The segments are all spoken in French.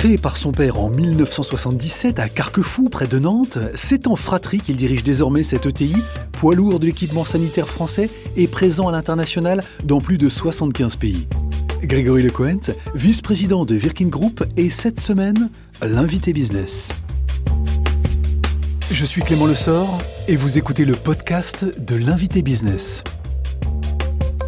Créé par son père en 1977 à Carquefou, près de Nantes, c'est en fratrie qu'il dirige désormais cette ETI, poids lourd de l'équipement sanitaire français et présent à l'international dans plus de 75 pays. Grégory Lecoent, vice-président de Virkin Group, et cette semaine, l'invité business. Je suis Clément Lessort et vous écoutez le podcast de l'invité business.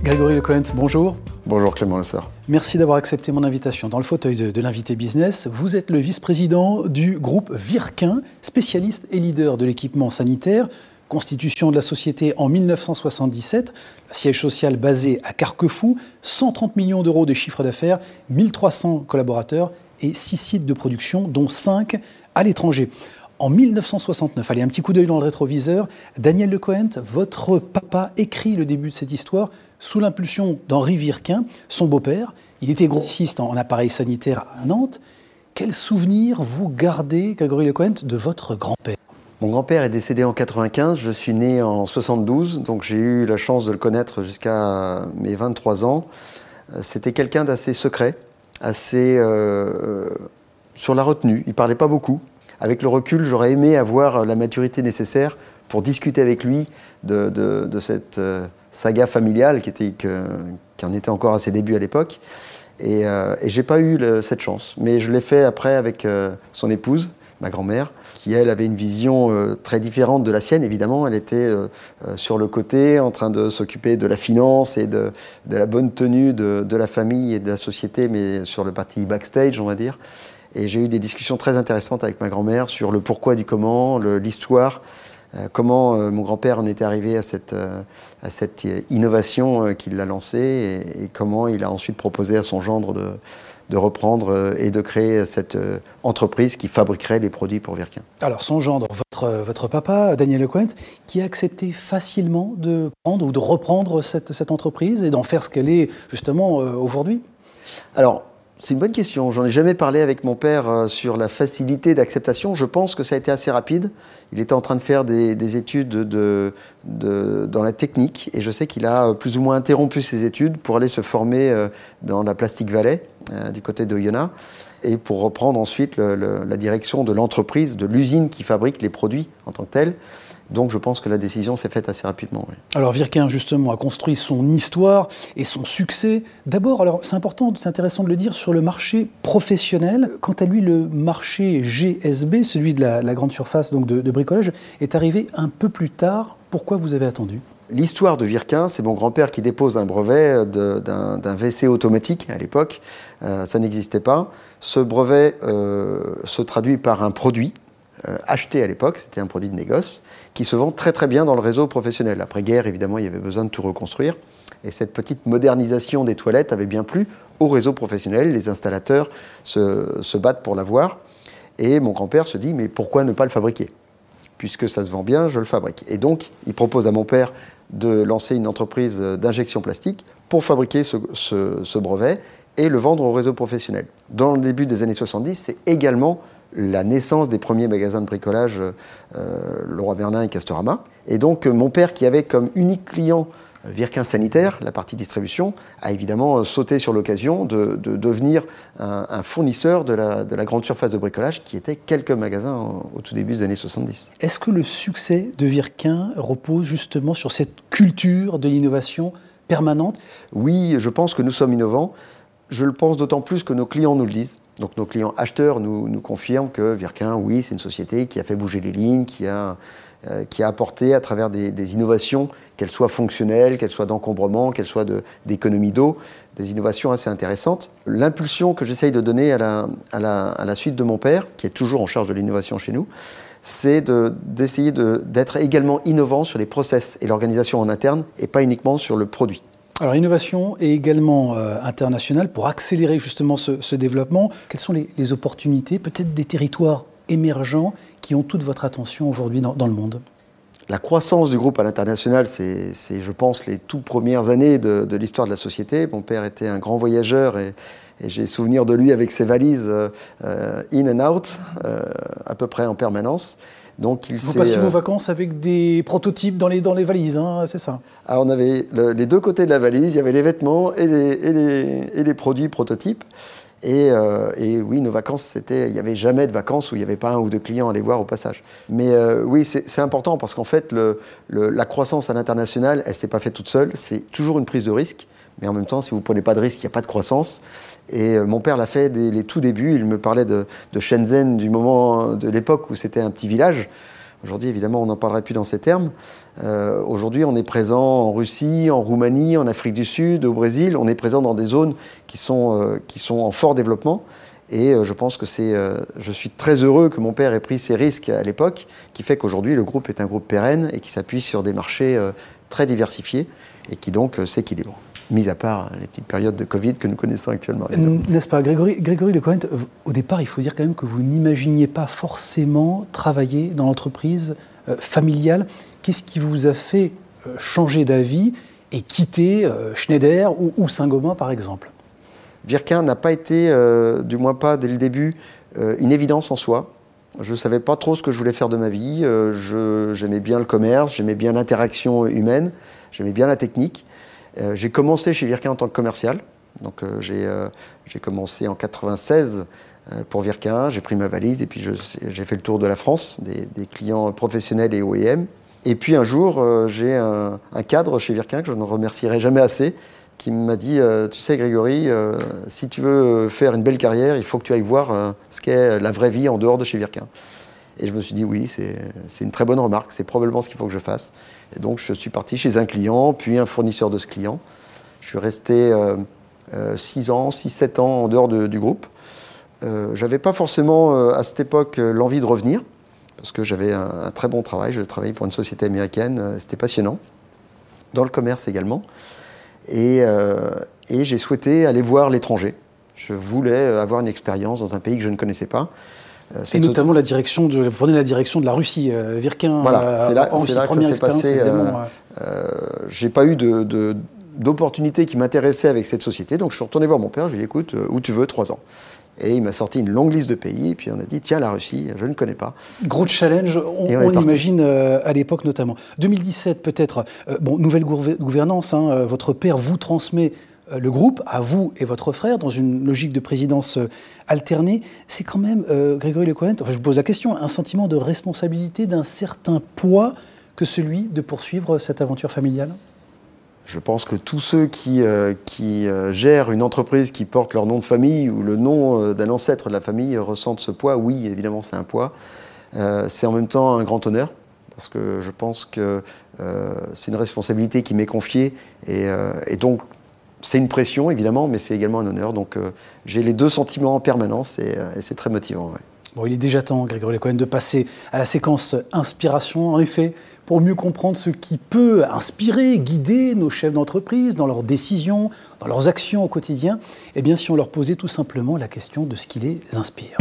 Grégory Lecoent, bonjour. Bonjour Clément Lessard. Merci d'avoir accepté mon invitation dans le fauteuil de, l'invité business. Vous êtes le vice-président du groupe Virquin, spécialiste et leader de l'équipement sanitaire. Constitution de la société en 1977, siège social basé à Carquefou, 130 millions d'euros de chiffre d'affaires, 1300 collaborateurs et 6 sites de production, dont 5 à l'étranger. En 1969, allez, un petit coup d'œil dans le rétroviseur, Daniel Lecoent, votre papa écrit le début de cette histoire sous l'impulsion d'Henri Virquin, son beau-père. Il était grossiste en appareil sanitaire à Nantes. Quel souvenir vous gardez, Grégory Lecoent, de votre grand-père? Mon grand-père est décédé en 95, je suis né en 72, donc j'ai eu la chance de le connaître jusqu'à mes 23 ans. Euh, c'était quelqu'un d'assez secret, assez euh, sur la retenue. Il parlait pas beaucoup. Avec le recul, j'aurais aimé avoir la maturité nécessaire pour discuter avec lui de, cette euh, saga familiale qui, était, en était encore à ses débuts à l'époque. Et, euh, et j'ai pas eu cette chance. Mais je l'ai fait après avec euh, son épouse, ma grand-mère, qui elle avait une vision euh, très différente de la sienne. Évidemment, elle était sur le côté, en train de s'occuper de la finance et de, de la bonne tenue de, de, la famille et de la société, mais sur le parti backstage, on va dire. Et j'ai eu des discussions très intéressantes avec ma grand-mère sur le pourquoi du comment, l'histoire euh, comment euh, mon grand-père en était arrivé à cette, euh, à cette innovation qu'il a lancée et, comment il a ensuite proposé à son gendre de, de reprendre et de créer cette entreprise qui fabriquerait les produits pour Virkin. Alors son gendre, votre, votre papa, Daniel Lecoint, qui a accepté facilement de prendre ou de reprendre cette, cette entreprise et d'en faire ce qu'elle est justement aujourd'hui? Alors, c'est une bonne question. J'en ai jamais parlé avec mon père euh, sur la facilité d'acceptation. Je pense que ça a été assez rapide. Il était en train de faire des, études de, dans la technique et je sais qu'il a euh, plus ou moins interrompu ses études pour aller se former euh, dans la Plastic Valley du côté de Yona et pour reprendre ensuite la direction de l'entreprise, de l'usine qui fabrique les produits en tant que tels. Donc je pense que la décision s'est faite assez rapidement. Alors Virquin, justement, a construit son histoire et son succès. D'abord, alors c'est important, c'est intéressant de le dire, sur le marché professionnel. Quant à lui, le marché GSB, celui de la, grande surface donc de, bricolage, est arrivé un peu plus tard. Pourquoi vous avez attendu? L'histoire de Virquin, c'est mon grand-père qui dépose un brevet d'un WC automatique à l'époque. Euh, ça n'existait pas. Ce brevet euh, se traduit par un produit euh, acheté à l'époque, c'était un produit de négoce, qui se vend très très bien dans le réseau professionnel. Après-guerre, évidemment, il y avait besoin de tout reconstruire. Et cette petite modernisation des toilettes avait bien plu au réseau professionnel. Les installateurs se, se battent pour l'avoir. Et mon grand-père se dit, mais pourquoi ne pas le fabriquer? Puisque ça se vend bien, je le fabrique. Et donc, il propose à mon père de lancer une entreprise d'injection plastique pour fabriquer ce, brevet et le vendre au réseau professionnel. Dans le début des années 70, c'est également la naissance des premiers magasins de bricolage euh, Leroy Merlin et Castorama. Et donc euh, mon père, qui avait comme unique client Virquin Sanitaire, la partie distribution, a évidemment sauté sur l'occasion de, devenir un, fournisseur de la, de la, grande surface de bricolage qui était quelques magasins au, tout début des années 70. Est-ce que le succès de Virquin repose justement sur cette culture de l'innovation permanente? Oui, je pense que nous sommes innovants. Je le pense d'autant plus que nos clients nous le disent. Donc nos clients acheteurs nous, nous confirment que Virquin, oui, c'est une société qui a fait bouger les lignes, qui a, euh, qui a apporté à travers des, innovations, qu'elles soient fonctionnelles, qu'elles soient d'encombrement, qu'elles soient d'économie d'eau, des innovations assez intéressantes. L'impulsion que j'essaye de donner à la, suite de mon père, qui est toujours en charge de l'innovation chez nous, c'est d'essayer d'être également innovant sur les process et l'organisation en interne et pas uniquement sur le produit. Alors innovation est également euh, internationale pour accélérer justement ce, développement. Quelles sont les, opportunités, peut-être des territoires émergents qui ont toute votre attention aujourd'hui dans, le monde la croissance du groupe à l'international, c'est, je pense, les toutes premières années de, l'histoire de la société. Mon père était un grand voyageur et, j'ai souvenir de lui avec ses valises euh, in and out, euh, à peu près en permanence. Donc il Vous passiez vos euh, vacances avec des prototypes dans les, dans les valises, hein, c'est ça Alors on avait les deux côtés de la valise, il y avait les vêtements et les, et les, et les produits prototypes. Et, euh, et, oui, nos vacances, c'était, il n'y avait jamais de vacances où il n'y avait pas un ou deux clients à aller voir au passage. Mais euh, oui, c'est important parce qu'en fait, le, le, la croissance à l'international, elle ne s'est pas faite toute seule. C'est toujours une prise de risque. Mais en même temps, si vous ne prenez pas de risque, il n'y a pas de croissance. Et euh, mon père l'a fait dès les tout débuts. Il me parlait de, de Shenzhen du moment de l'époque où c'était un petit village. Aujourd'hui, évidemment, on n'en parlerait plus dans ces termes. Euh, Aujourd'hui, on est présent en Russie, en Roumanie, en Afrique du Sud, au Brésil. On est présent dans des zones qui sont, euh, qui sont en fort développement. Et euh, je pense que c'est, je suis très heureux que mon père ait pris ces risques à l'époque, qui fait qu'aujourd'hui le groupe est un groupe pérenne et qui s'appuie sur des marchés très diversifiés et qui donc s'équilibre mis à part les petites périodes de Covid que nous connaissons actuellement. N'est-ce pas, Grégory, Grégory Lecoint, au départ, il faut dire quand même que vous n'imaginiez pas forcément travailler dans l'entreprise euh, familiale. Qu'est-ce qui vous a fait euh, changer d'avis et quitter euh, Schneider ou, ou Saint-Gobain, par exemple? Virquin n'a pas été, du moins pas dès le début, une évidence en soi. Je ne savais pas trop ce que je voulais faire de ma vie. J'aimais bien le commerce, j'aimais bien l'interaction humaine, j'aimais bien la technique. Euh, j'ai commencé chez Virquin en tant que commercial. Donc euh, j'ai commencé en 96 pour Virquin, j'ai pris ma valise et puis j'ai fait le tour de la France, des, clients professionnels et OEM. Et puis un jour, euh, j'ai un, un, cadre chez Virquin que je ne remercierai jamais assez, qui m'a dit euh, Tu sais, Grégory, euh, si tu veux faire une belle carrière, il faut que tu ailles voir ce qu'est la vraie vie en dehors de chez Virquin. Et je me suis dit Oui, c'est une très bonne remarque, c'est probablement ce qu'il faut que je fasse. Et donc, je suis parti chez un client, puis un fournisseur de ce client. Je suis resté 6 ans, 6-7 ans en dehors de, du groupe. Euh, j'avais pas forcément euh, à cette époque euh, l'envie de revenir parce que j'avais un, très bon travail. Je travaillais pour une société américaine, c'était passionnant, dans le commerce également. Et j'ai souhaité aller voir l'étranger. Je voulais avoir une expérience dans un pays que je ne connaissais pas. Et notamment la direction de, vous prenez la direction de la Russie, euh, Virquin. Voilà, c'est là, là, que ça s'est passé. Euh, j'ai pas eu de, de d'opportunités qui m'intéressaient avec cette société. Donc je suis retourné voir mon père, je lui ai dit écoute, où tu veux, trois ans. Et il m'a sorti une longue liste de pays, et puis on a dit tiens, la Russie, je ne connais pas. Gros challenge, on, on, on imagine euh, à l'époque notamment. 2017 peut-être, euh, bon, nouvelle gouvernance, hein, euh, votre père vous transmet le groupe, à vous et votre frère, dans une logique de présidence alternée. C'est quand même, Grégory Lecointe, enfin je vous pose la question, un sentiment de responsabilité, d'un certain poids que celui de poursuivre cette aventure familiale? Je pense que tous ceux qui, euh, qui euh, gèrent une entreprise qui porte leur nom de famille ou le nom euh, d'un ancêtre de la famille ressentent ce poids. Oui, évidemment, c'est un poids. c'est en même temps un grand honneur parce que je pense que c'est une responsabilité qui m'est confiée et donc c'est une pression évidemment, mais c'est également un honneur. Donc j'ai les deux sentiments en permanence et, et c'est très motivant. Bon, il est déjà temps, Grégory Lecohen, de passer à la séquence inspiration. En effet, pour mieux comprendre ce qui peut inspirer, guider nos chefs d'entreprise dans leurs décisions, dans leurs actions au quotidien, eh bien, si on leur posait tout simplement la question de ce qui les inspire.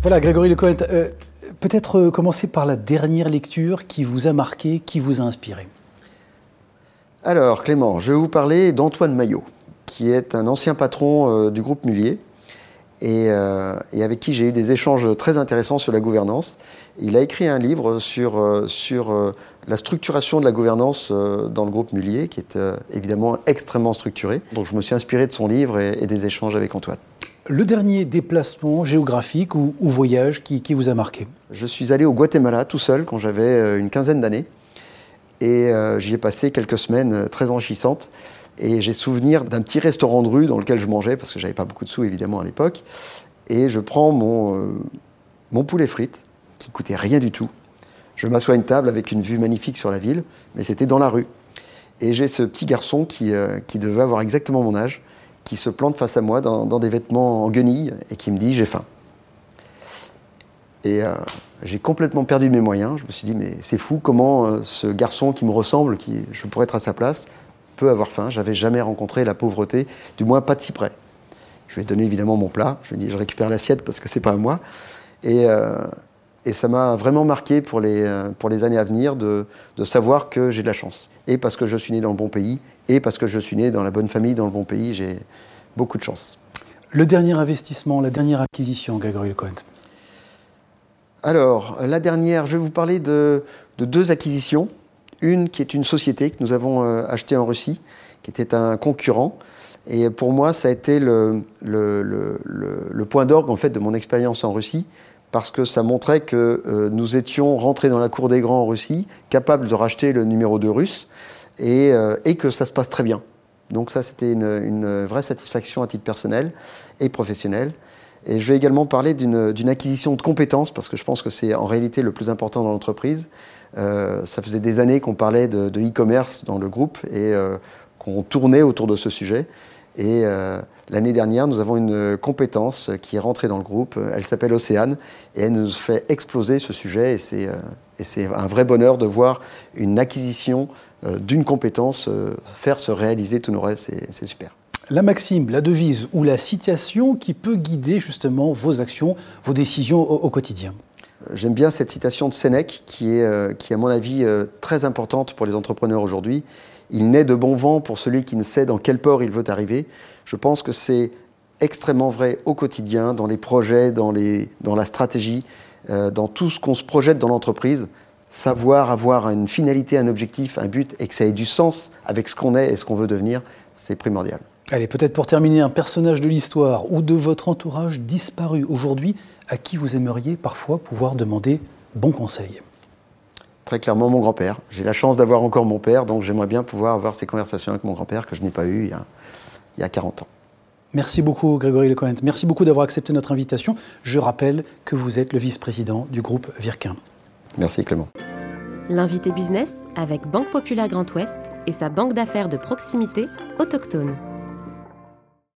Voilà, Grégory Lecohen, euh, peut-être commencer par la dernière lecture qui vous a marqué, qui vous a inspiré. Alors, Clément, je vais vous parler d'Antoine Maillot qui est un ancien patron euh, du groupe Mullier et, euh, et avec qui j'ai eu des échanges très intéressants sur la gouvernance. Il a écrit un livre sur, euh, sur euh, la structuration de la gouvernance dans le groupe Mullier, qui est évidemment extrêmement structuré. Donc je me suis inspiré de son livre et, et des échanges avec Antoine. Le dernier déplacement géographique ou, ou voyage qui, qui, vous a marqué? Je suis allé au Guatemala tout seul quand j'avais une quinzaine d'années. Et j'y ai passé quelques semaines très enrichissantes. Et j'ai souvenir d'un petit restaurant de rue dans lequel je mangeais, parce que j'avais pas beaucoup de sous évidemment à l'époque. Et je prends mon, euh, mon poulet frites, qui coûtait rien du tout. Je m'assois à une table avec une vue magnifique sur la ville, mais c'était dans la rue. Et j'ai ce petit garçon qui, euh, devait avoir exactement mon âge, qui se plante face à moi dans des vêtements en guenilles et qui me dit J'ai faim. Et euh, j'ai complètement perdu mes moyens. Je me suis dit Mais c'est fou, comment euh, ce garçon qui me ressemble, qui je pourrais être à sa place, peut avoir faim. J'avais jamais rencontré la pauvreté, du moins pas de si près. Je lui ai donné évidemment mon plat. Je lui ai dit je récupère l'assiette parce que c'est pas à moi. Et, euh, ça m'a vraiment marqué pour les, pour les années à venir de, de savoir que j'ai de la chance. Et parce que je suis né dans le bon pays, et parce que je suis né dans la bonne famille, dans le bon pays, j'ai beaucoup de chance. Le dernier investissement, la dernière acquisition, Grégory Lecointe Alors, la dernière, je vais vous parler de, de deux acquisitions une qui est une société que nous avons euh, achetée en Russie, qui était un concurrent. Et pour moi, ça a été le, point d'orgue en fait de mon expérience en Russie, parce que ça montrait que euh, nous étions rentrés dans la cour des grands en Russie, capables de racheter le numéro 2 russe, et, euh, et que ça se passe très bien. Donc ça, c'était une, vraie satisfaction à titre personnel et professionnel. Et je vais également parler d'une acquisition de compétences, parce que je pense que c'est en réalité le plus important dans l'entreprise. Euh, ça faisait des années qu'on parlait de e-commerce dans le groupe et qu'on tournait autour de ce sujet. Et euh, l'année dernière, nous avons une compétence qui est rentrée dans le groupe. Elle s'appelle Océane et elle nous fait exploser ce sujet. Et c'est, euh, un vrai bonheur de voir une acquisition euh, d'une compétence faire se réaliser tous nos rêves. C'est, super. La maxime, la devise ou la citation qui peut guider justement vos actions, vos décisions au, quotidien J'aime bien cette citation de Sénèque qui est, qui est à mon avis très importante pour les entrepreneurs aujourd'hui il naît de bon vent pour celui qui ne sait dans quel port il veut arriver. Je pense que c'est extrêmement vrai au quotidien, dans les projets, dans, les, dans la stratégie, euh, dans tout ce qu'on se projette dans l'entreprise. Savoir avoir une finalité, un objectif, un but et que ça ait du sens avec ce qu'on est et ce qu'on veut devenir, c'est primordial. Allez, peut-être pour terminer, un personnage de l'histoire ou de votre entourage disparu aujourd'hui à qui vous aimeriez parfois pouvoir demander bon conseil très clairement mon grand-père. J'ai la chance d'avoir encore mon père, donc j'aimerais bien pouvoir avoir ces conversations avec mon grand-père que je n'ai pas eu il y, a, il y a 40 ans. Merci beaucoup Grégory Lecoint. Merci beaucoup d'avoir accepté notre invitation. Je rappelle que vous êtes le vice-président du groupe Virquin. Merci Clément. L'invité business avec Banque Populaire Grand Ouest et sa banque d'affaires de proximité autochtone.